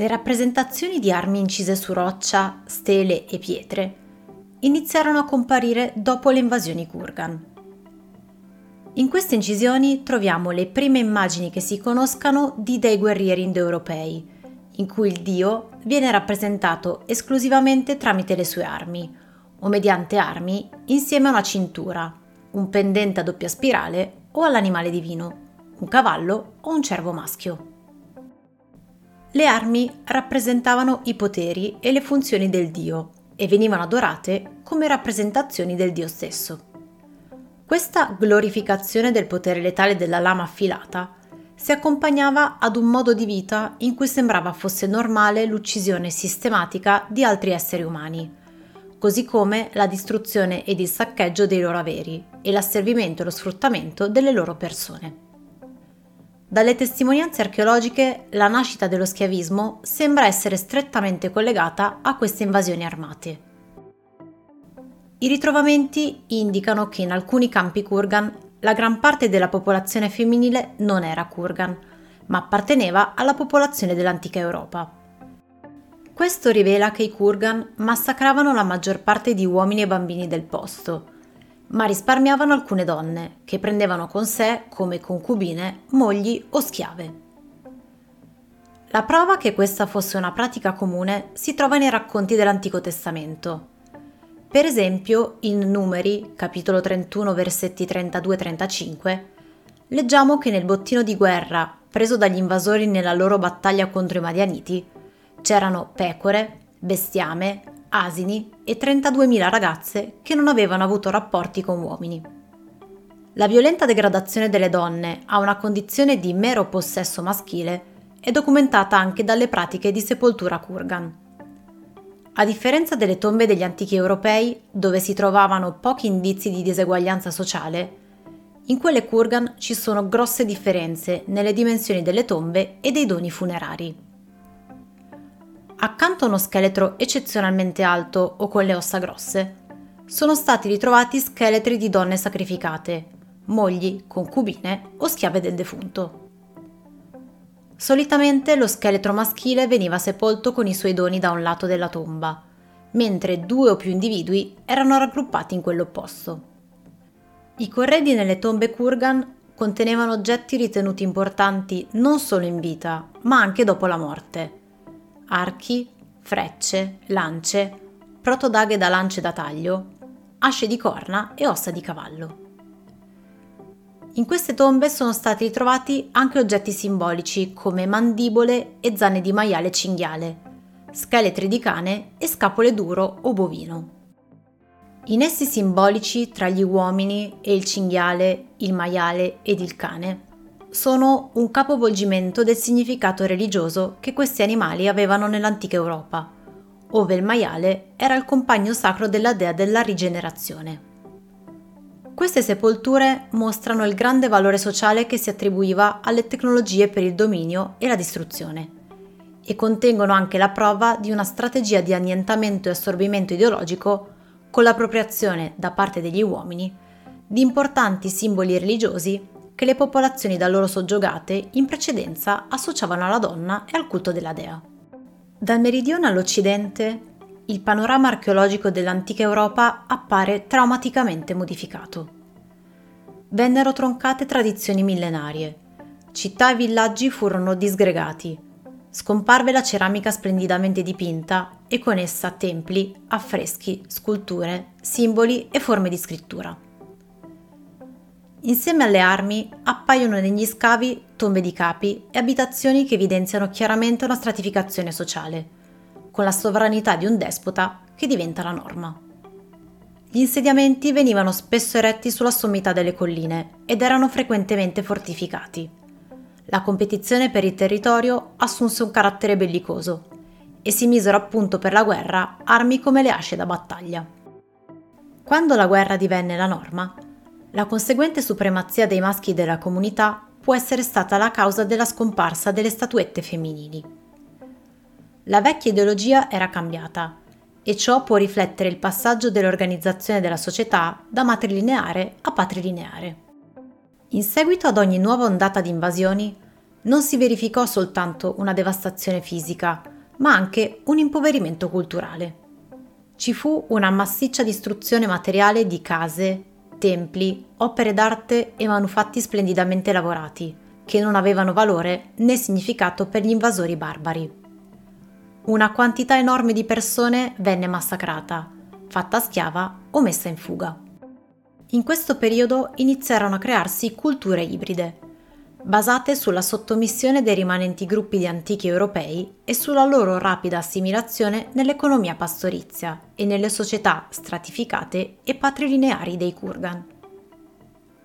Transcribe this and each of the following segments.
le rappresentazioni di armi incise su roccia, stele e pietre iniziarono a comparire dopo le invasioni Kurgan. In queste incisioni troviamo le prime immagini che si conoscano di dei guerrieri indoeuropei, in cui il dio viene rappresentato esclusivamente tramite le sue armi, o mediante armi insieme a una cintura, un pendente a doppia spirale o all'animale divino, un cavallo o un cervo maschio. Le armi rappresentavano i poteri e le funzioni del dio e venivano adorate come rappresentazioni del dio stesso. Questa glorificazione del potere letale della lama affilata si accompagnava ad un modo di vita in cui sembrava fosse normale l'uccisione sistematica di altri esseri umani, così come la distruzione ed il saccheggio dei loro averi e l'asservimento e lo sfruttamento delle loro persone. Dalle testimonianze archeologiche, la nascita dello schiavismo sembra essere strettamente collegata a queste invasioni armate. I ritrovamenti indicano che in alcuni campi Kurgan la gran parte della popolazione femminile non era Kurgan, ma apparteneva alla popolazione dell'antica Europa. Questo rivela che i Kurgan massacravano la maggior parte di uomini e bambini del posto, ma risparmiavano alcune donne, che prendevano con sé come concubine, mogli o schiave. La prova che questa fosse una pratica comune si trova nei racconti dell'Antico Testamento. Per esempio, in Numeri, capitolo 31, versetti 32-35, leggiamo che nel bottino di guerra preso dagli invasori nella loro battaglia contro i Madianiti c'erano pecore, bestiame, asini e 32.000 ragazze che non avevano avuto rapporti con uomini. La violenta degradazione delle donne a una condizione di mero possesso maschile è documentata anche dalle pratiche di sepoltura Kurgan. A differenza delle tombe degli antichi europei, dove si trovavano pochi indizi di diseguaglianza sociale, in quelle Kurgan ci sono grosse differenze nelle dimensioni delle tombe e dei doni funerari. Accanto a uno scheletro eccezionalmente alto o con le ossa grosse, sono stati ritrovati scheletri di donne sacrificate, mogli, concubine o schiave del defunto. Solitamente lo scheletro maschile veniva sepolto con i suoi doni da un lato della tomba, mentre due o più individui erano raggruppati in quell'opposto. I corredi nelle tombe Kurgan contenevano oggetti ritenuti importanti non solo in vita, ma anche dopo la morte archi, frecce, lance, protodaghe da lance da taglio, asce di corna e ossa di cavallo. In queste tombe sono stati ritrovati anche oggetti simbolici come mandibole e zanne di maiale cinghiale, scheletri di cane e scapole d'uro o bovino. I nessi simbolici tra gli uomini e il cinghiale, il maiale ed il cane sono un capovolgimento del significato religioso che questi animali avevano nell'antica Europa, ove il maiale era il compagno sacro della dea della rigenerazione. Queste sepolture mostrano il grande valore sociale che si attribuiva alle tecnologie per il dominio e la distruzione e contengono anche la prova di una strategia di annientamento e assorbimento ideologico con l'appropriazione da parte degli uomini di importanti simboli religiosi che le popolazioni da loro soggiogate in precedenza associavano alla donna e al culto della dea. Dal meridione all'occidente, il panorama archeologico dell'antica Europa appare traumaticamente modificato. Vennero troncate tradizioni millenarie, città e villaggi furono disgregati, scomparve la ceramica splendidamente dipinta e con essa templi, affreschi, sculture, simboli e forme di scrittura. Insieme alle armi appaiono negli scavi tombe di capi e abitazioni che evidenziano chiaramente una stratificazione sociale, con la sovranità di un despota che diventa la norma. Gli insediamenti venivano spesso eretti sulla sommità delle colline ed erano frequentemente fortificati. La competizione per il territorio assunse un carattere bellicoso e si misero appunto per la guerra armi come le asce da battaglia. Quando la guerra divenne la norma, la conseguente supremazia dei maschi della comunità può essere stata la causa della scomparsa delle statuette femminili. La vecchia ideologia era cambiata e ciò può riflettere il passaggio dell'organizzazione della società da matrilineare a patrilineare. In seguito ad ogni nuova ondata di invasioni, non si verificò soltanto una devastazione fisica, ma anche un impoverimento culturale. Ci fu una massiccia distruzione materiale di case, templi, opere d'arte e manufatti splendidamente lavorati, che non avevano valore né significato per gli invasori barbari. Una quantità enorme di persone venne massacrata, fatta schiava o messa in fuga. In questo periodo iniziarono a crearsi culture ibride, basate sulla sottomissione dei rimanenti gruppi di antichi europei e sulla loro rapida assimilazione nell'economia pastorizia e nelle società stratificate e patrilineari dei Kurgan.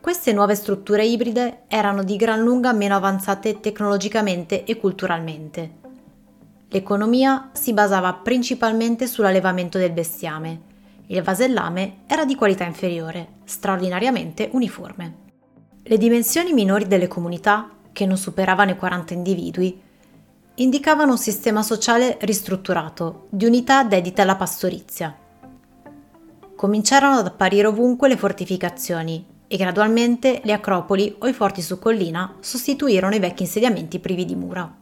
Queste nuove strutture ibride erano di gran lunga meno avanzate tecnologicamente e culturalmente. L'economia si basava principalmente sull'allevamento del bestiame. Il vasellame era di qualità inferiore, straordinariamente uniforme. Le dimensioni minori delle comunità, che non superavano i 40 individui, indicavano un sistema sociale ristrutturato, di unità dedite alla pastorizia. Cominciarono ad apparire ovunque le fortificazioni e gradualmente le acropoli o i forti su collina sostituirono i vecchi insediamenti privi di mura.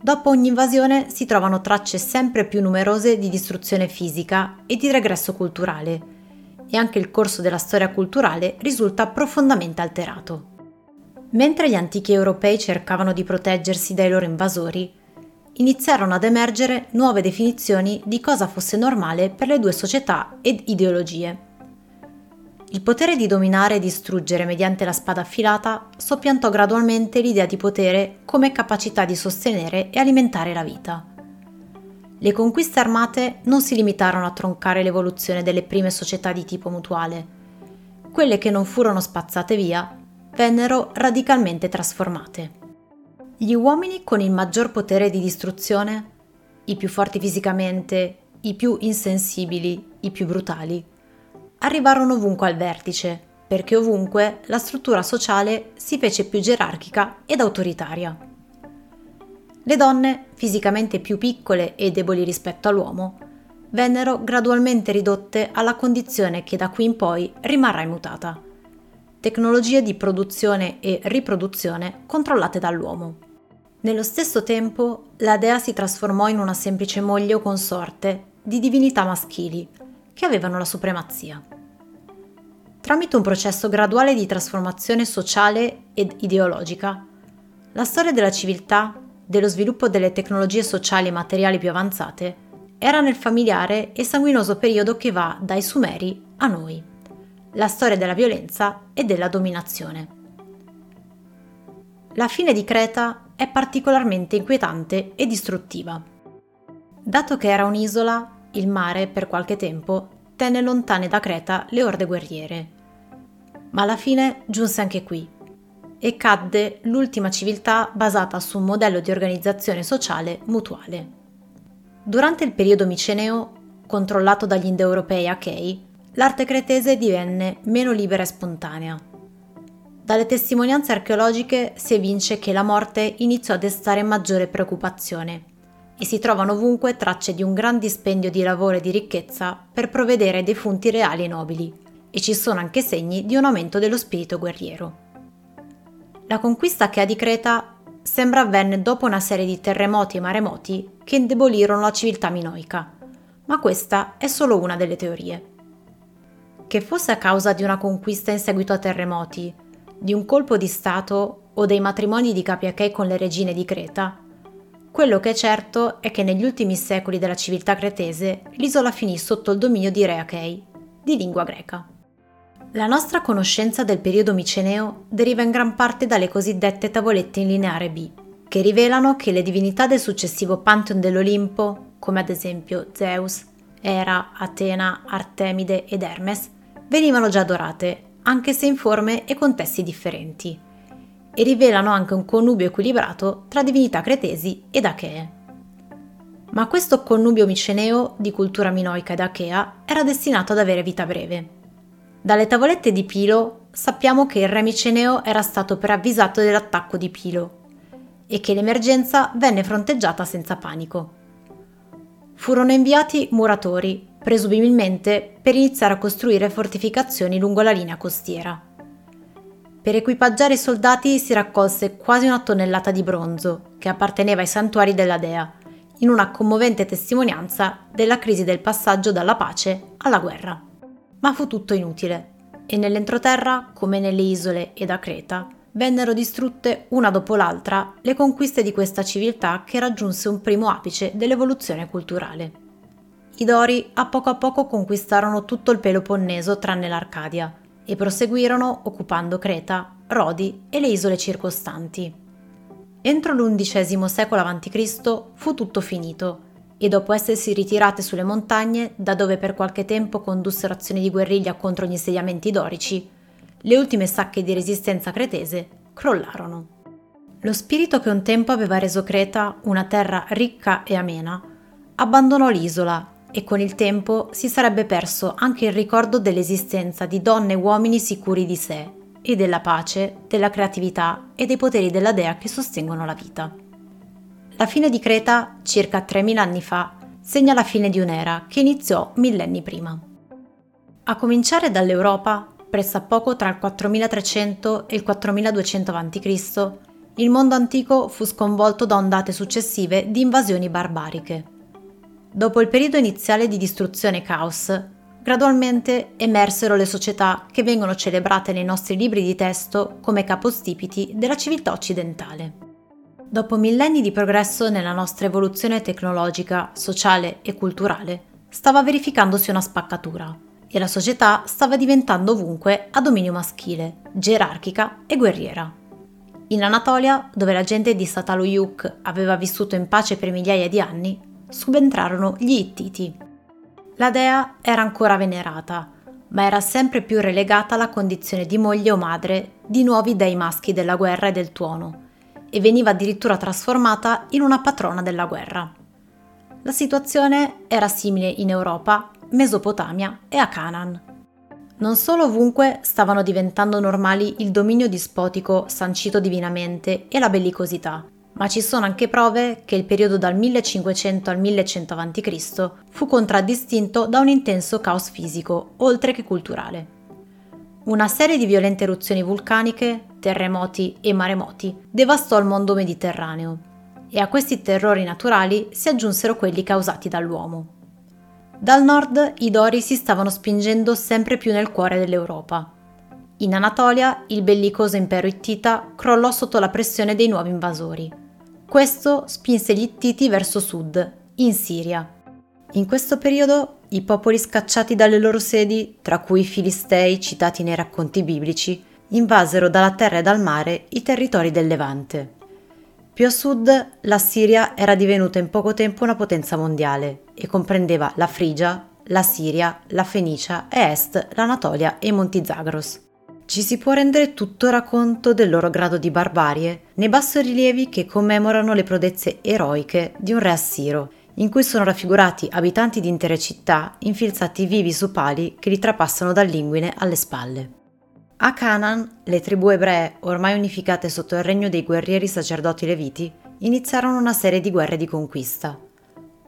Dopo ogni invasione si trovano tracce sempre più numerose di distruzione fisica e di regresso culturale, e anche il corso della storia culturale risulta profondamente alterato. Mentre gli antichi europei cercavano di proteggersi dai loro invasori, iniziarono ad emergere nuove definizioni di cosa fosse normale per le due società ed ideologie. Il potere di dominare e distruggere mediante la spada affilata soppiantò gradualmente l'idea di potere come capacità di sostenere e alimentare la vita. Le conquiste armate non si limitarono a troncare l'evoluzione delle prime società di tipo mutuale. Quelle che non furono spazzate via vennero radicalmente trasformate. Gli uomini con il maggior potere di distruzione, i più forti fisicamente, i più insensibili, i più brutali, arrivarono ovunque al vertice, perché ovunque la struttura sociale si fece più gerarchica ed autoritaria. Le donne, fisicamente più piccole e deboli rispetto all'uomo, vennero gradualmente ridotte alla condizione che da qui in poi rimarrà immutata. Tecnologie di produzione e riproduzione controllate dall'uomo. Nello stesso tempo, la dea si trasformò in una semplice moglie o consorte di divinità maschili, che avevano la supremazia. Tramite un processo graduale di trasformazione sociale ed ideologica, la storia della civiltà dello sviluppo delle tecnologie sociali e materiali più avanzate era nel familiare e sanguinoso periodo che va dai Sumeri a noi, la storia della violenza e della dominazione. La fine di Creta è particolarmente inquietante e distruttiva. Dato che era un'isola, il mare per qualche tempo tenne lontane da Creta le orde guerriere. Ma alla fine giunse anche qui, e cadde l'ultima civiltà basata su un modello di organizzazione sociale mutuale. Durante il periodo miceneo, controllato dagli indoeuropei achei, l'arte cretese divenne meno libera e spontanea. Dalle testimonianze archeologiche si evince che la morte iniziò a destare maggiore preoccupazione e si trovano ovunque tracce di un gran dispendio di lavoro e di ricchezza per provvedere ai defunti reali e nobili, e ci sono anche segni di un aumento dello spirito guerriero. La conquista che ha di Creta sembra avvenne dopo una serie di terremoti e maremoti che indebolirono la civiltà minoica, ma questa è solo una delle teorie. Che fosse a causa di una conquista in seguito a terremoti, di un colpo di Stato o dei matrimoni di capi Achei con le regine di Creta, quello che è certo è che negli ultimi secoli della civiltà cretese l'isola finì sotto il dominio di re Achei, di lingua greca. La nostra conoscenza del periodo miceneo deriva in gran parte dalle cosiddette tavolette in lineare B, che rivelano che le divinità del successivo Pantheon dell'Olimpo, come ad esempio Zeus, Era, Atena, Artemide ed Hermes, venivano già adorate, anche se in forme e contesti differenti, e rivelano anche un connubio equilibrato tra divinità cretesi ed achee. Ma questo connubio miceneo di cultura minoica ed achea era destinato ad avere vita breve dalle tavolette di Pilo sappiamo che il re Miceneo era stato preavvisato dell'attacco di Pilo e che l'emergenza venne fronteggiata senza panico. Furono inviati muratori, presumibilmente per iniziare a costruire fortificazioni lungo la linea costiera. Per equipaggiare i soldati si raccolse quasi una tonnellata di bronzo che apparteneva ai santuari della dea, in una commovente testimonianza della crisi del passaggio dalla pace alla guerra. Ma fu tutto inutile e nell'entroterra, come nelle isole ed a Creta, vennero distrutte una dopo l'altra le conquiste di questa civiltà che raggiunse un primo apice dell'evoluzione culturale. I Dori a poco a poco conquistarono tutto il Peloponneso tranne l'Arcadia e proseguirono occupando Creta, Rodi e le isole circostanti. Entro l'undicesimo secolo a.C. fu tutto finito e dopo essersi ritirate sulle montagne, da dove per qualche tempo condussero azioni di guerriglia contro gli insediamenti dorici, le ultime sacche di resistenza cretese crollarono. Lo spirito che un tempo aveva reso Creta una terra ricca e amena abbandonò l'isola e con il tempo si sarebbe perso anche il ricordo dell'esistenza di donne e uomini sicuri di sé e della pace, della creatività e dei poteri della dea che sostengono la vita. La fine di Creta, circa 3000 anni fa, segna la fine di un'era che iniziò millenni prima. A cominciare dall'Europa, pressappoco tra il 4300 e il 4200 a.C., il mondo antico fu sconvolto da ondate successive di invasioni barbariche. Dopo il periodo iniziale di distruzione e caos, gradualmente emersero le società che vengono celebrate nei nostri libri di testo come capostipiti della civiltà occidentale. Dopo millenni di progresso nella nostra evoluzione tecnologica, sociale e culturale, stava verificandosi una spaccatura e la società stava diventando ovunque a dominio maschile, gerarchica e guerriera. In Anatolia, dove la gente di Sataluyuk aveva vissuto in pace per migliaia di anni, subentrarono gli Ittiti. La dea era ancora venerata, ma era sempre più relegata alla condizione di moglie o madre di nuovi dei maschi della guerra e del tuono, e veniva addirittura trasformata in una patrona della guerra. La situazione era simile in Europa Mesopotamia e a Canaan. Non solo ovunque stavano diventando normali il dominio dispotico sancito divinamente e la bellicosità, ma ci sono anche prove che il periodo dal 1500 al 1100 a.C. fu contraddistinto da un intenso caos fisico, oltre che culturale. Una serie di violente eruzioni vulcaniche, terremoti e maremoti devastò il mondo mediterraneo e a questi terrori naturali si aggiunsero quelli causati dall'uomo. Dal nord i Dori si stavano spingendo sempre più nel cuore dell'Europa. In Anatolia il bellicoso impero ittita crollò sotto la pressione dei nuovi invasori. Questo spinse gli ittiti verso sud, in Siria. In questo periodo i popoli scacciati dalle loro sedi, tra cui i Filistei citati nei racconti biblici, invasero dalla terra e dal mare i territori del Levante. Più a sud, la Siria era divenuta in poco tempo una potenza mondiale e comprendeva la Frigia, la Siria, la Fenicia e est l'Anatolia e i Monti Zagros. Ci si può rendere tuttora conto del loro grado di barbarie nei bassorilievi che commemorano le prodezze eroiche di un re assiro, in cui sono raffigurati abitanti di intere città infilzati vivi su pali che li trapassano dal linguine alle spalle. A Canaan, le tribù ebree, ormai unificate sotto il regno dei guerrieri sacerdoti leviti, iniziarono una serie di guerre di conquista.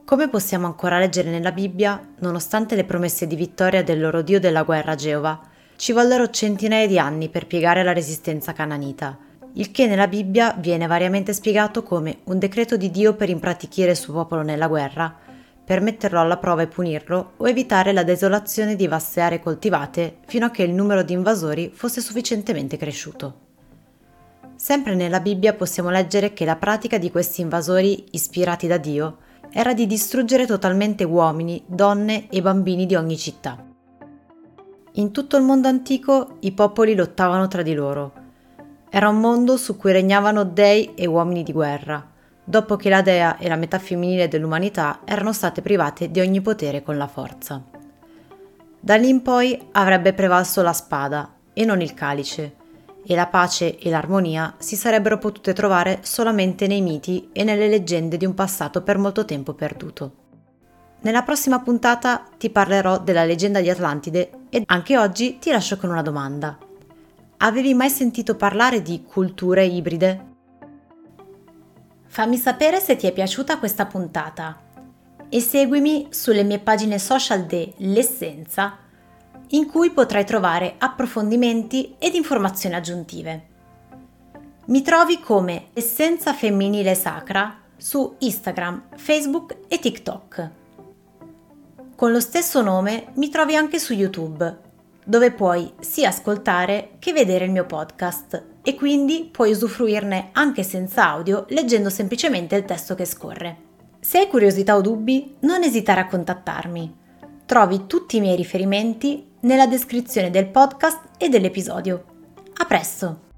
Come possiamo ancora leggere nella Bibbia, nonostante le promesse di vittoria del loro dio della guerra Geova, ci vollero centinaia di anni per piegare la resistenza cananita, il che nella Bibbia viene variamente spiegato come un decreto di Dio per impratichire il suo popolo nella guerra, per metterlo alla prova e punirlo o evitare la desolazione di vaste aree coltivate fino a che il numero di invasori fosse sufficientemente cresciuto. Sempre nella Bibbia possiamo leggere che la pratica di questi invasori ispirati da Dio era di distruggere totalmente uomini, donne e bambini di ogni città. In tutto il mondo antico i popoli lottavano tra di loro. Era un mondo su cui regnavano dei e uomini di guerra, dopo che la dea e la metà femminile dell'umanità erano state private di ogni potere con la forza. Da lì in poi avrebbe prevalso la spada e non il calice, e la pace e l'armonia si sarebbero potute trovare solamente nei miti e nelle leggende di un passato per molto tempo perduto. Nella prossima puntata ti parlerò della leggenda di Atlantide e anche oggi ti lascio con una domanda. Avevi mai sentito parlare di culture ibride? Fammi sapere se ti è piaciuta questa puntata e seguimi sulle mie pagine social de L'Essenza in cui potrai trovare approfondimenti ed informazioni aggiuntive. Mi trovi come Essenza Femminile Sacra su Instagram, Facebook e TikTok. Con lo stesso nome mi trovi anche su YouTube, dove puoi sia ascoltare che vedere il mio podcast e quindi puoi usufruirne anche senza audio leggendo semplicemente il testo che scorre. Se hai curiosità o dubbi, non esitare a contattarmi. Trovi tutti i miei riferimenti nella descrizione del podcast e dell'episodio. A presto!